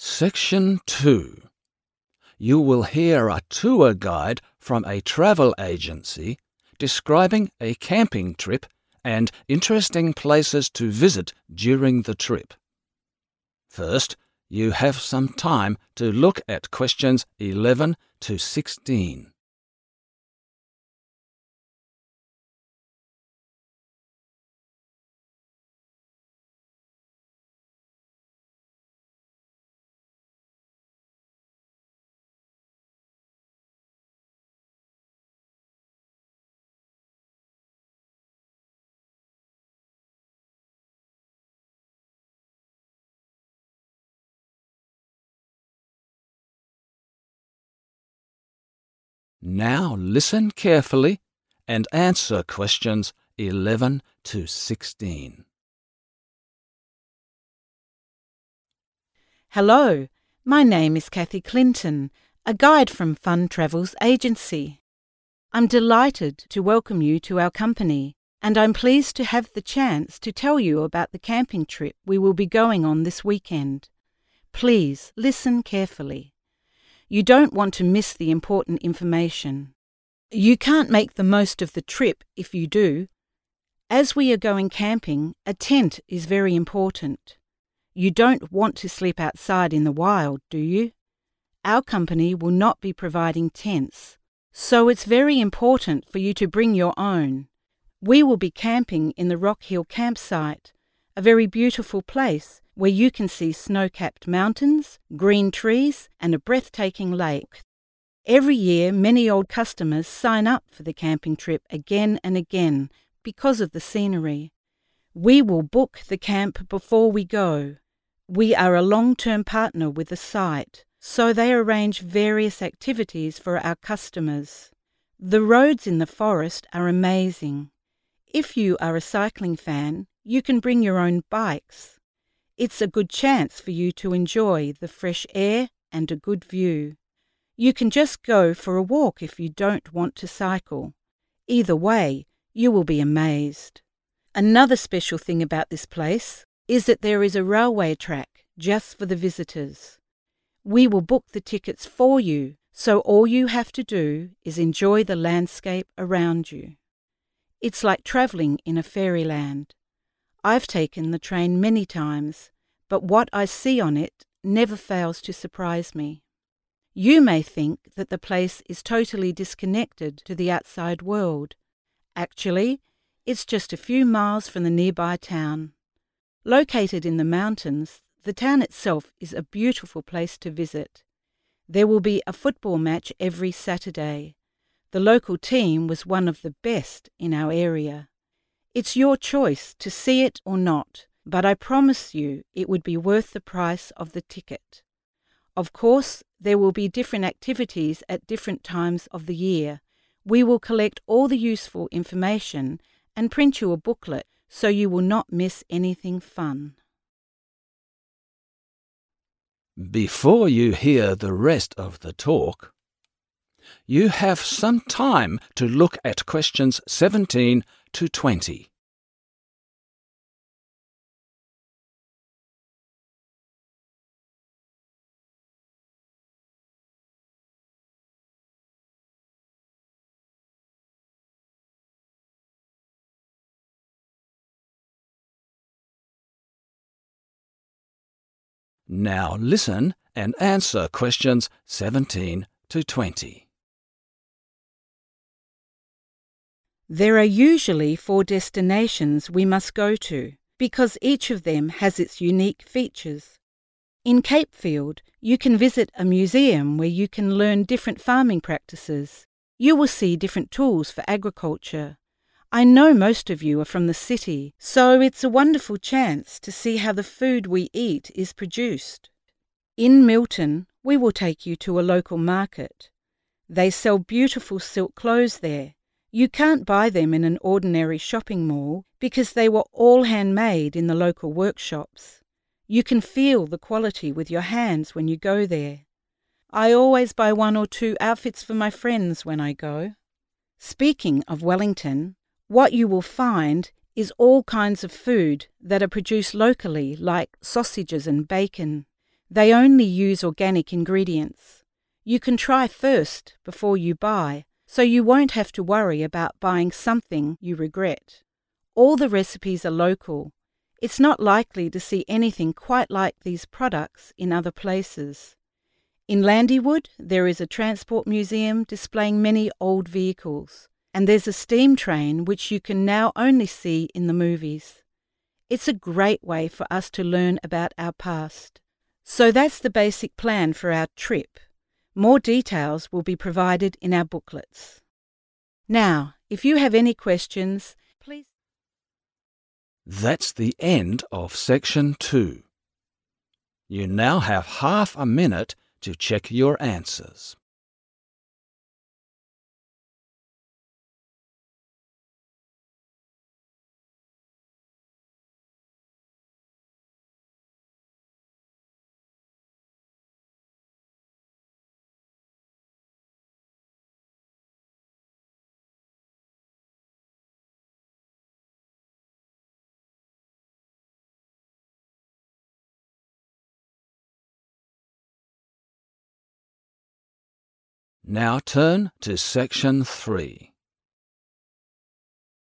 Section 2 You will hear a tour guide from a travel agency describing a camping trip and interesting places to visit during the trip. First, you have some time to look at questions 11 to 16. Now listen carefully and answer questions 11 to 16. Hello, my name is Kathy Clinton, a guide from Fun Travels Agency. I'm delighted to welcome you to our company, and I'm pleased to have the chance to tell you about the camping trip we will be going on this weekend. Please listen carefully. You don't want to miss the important information. You can't make the most of the trip if you do. As we are going camping, a tent is very important. You don't want to sleep outside in the wild, do you? Our company will not be providing tents, so it's very important for you to bring your own. We will be camping in the Rock Hill campsite, a very beautiful place where you can see snow capped mountains, green trees, and a breathtaking lake. Every year, many old customers sign up for the camping trip again and again because of the scenery. We will book the camp before we go. We are a long term partner with the site, so they arrange various activities for our customers. The roads in the forest are amazing. If you are a cycling fan, you can bring your own bikes. It's a good chance for you to enjoy the fresh air and a good view. You can just go for a walk if you don't want to cycle. Either way, you will be amazed. Another special thing about this place is that there is a railway track just for the visitors. We will book the tickets for you, so all you have to do is enjoy the landscape around you. It's like travelling in a fairyland. I've taken the train many times, but what I see on it never fails to surprise me. You may think that the place is totally disconnected to the outside world. Actually, it's just a few miles from the nearby town. Located in the mountains, the town itself is a beautiful place to visit. There will be a football match every Saturday. The local team was one of the best in our area. It's your choice to see it or not, but I promise you it would be worth the price of the ticket. Of course, there will be different activities at different times of the year. We will collect all the useful information and print you a booklet so you will not miss anything fun. Before you hear the rest of the talk, you have some time to look at questions 17 to 20. Now listen and answer questions 17 to 20. There are usually four destinations we must go to because each of them has its unique features. In Capefield, you can visit a museum where you can learn different farming practices. You will see different tools for agriculture. I know most of you are from the city, so it's a wonderful chance to see how the food we eat is produced. In Milton, we will take you to a local market. They sell beautiful silk clothes there. You can't buy them in an ordinary shopping mall because they were all handmade in the local workshops. You can feel the quality with your hands when you go there. I always buy one or two outfits for my friends when I go. Speaking of Wellington, what you will find is all kinds of food that are produced locally, like sausages and bacon. They only use organic ingredients. You can try first before you buy, so you won't have to worry about buying something you regret. All the recipes are local. It's not likely to see anything quite like these products in other places. In Landywood, there is a transport museum displaying many old vehicles, and there's a steam train which you can now only see in the movies. It's a great way for us to learn about our past. So that's the basic plan for our trip. More details will be provided in our booklets. Now, if you have any questions, please. That's the end of section two. You now have half a minute to check your answers. Now turn to section 3.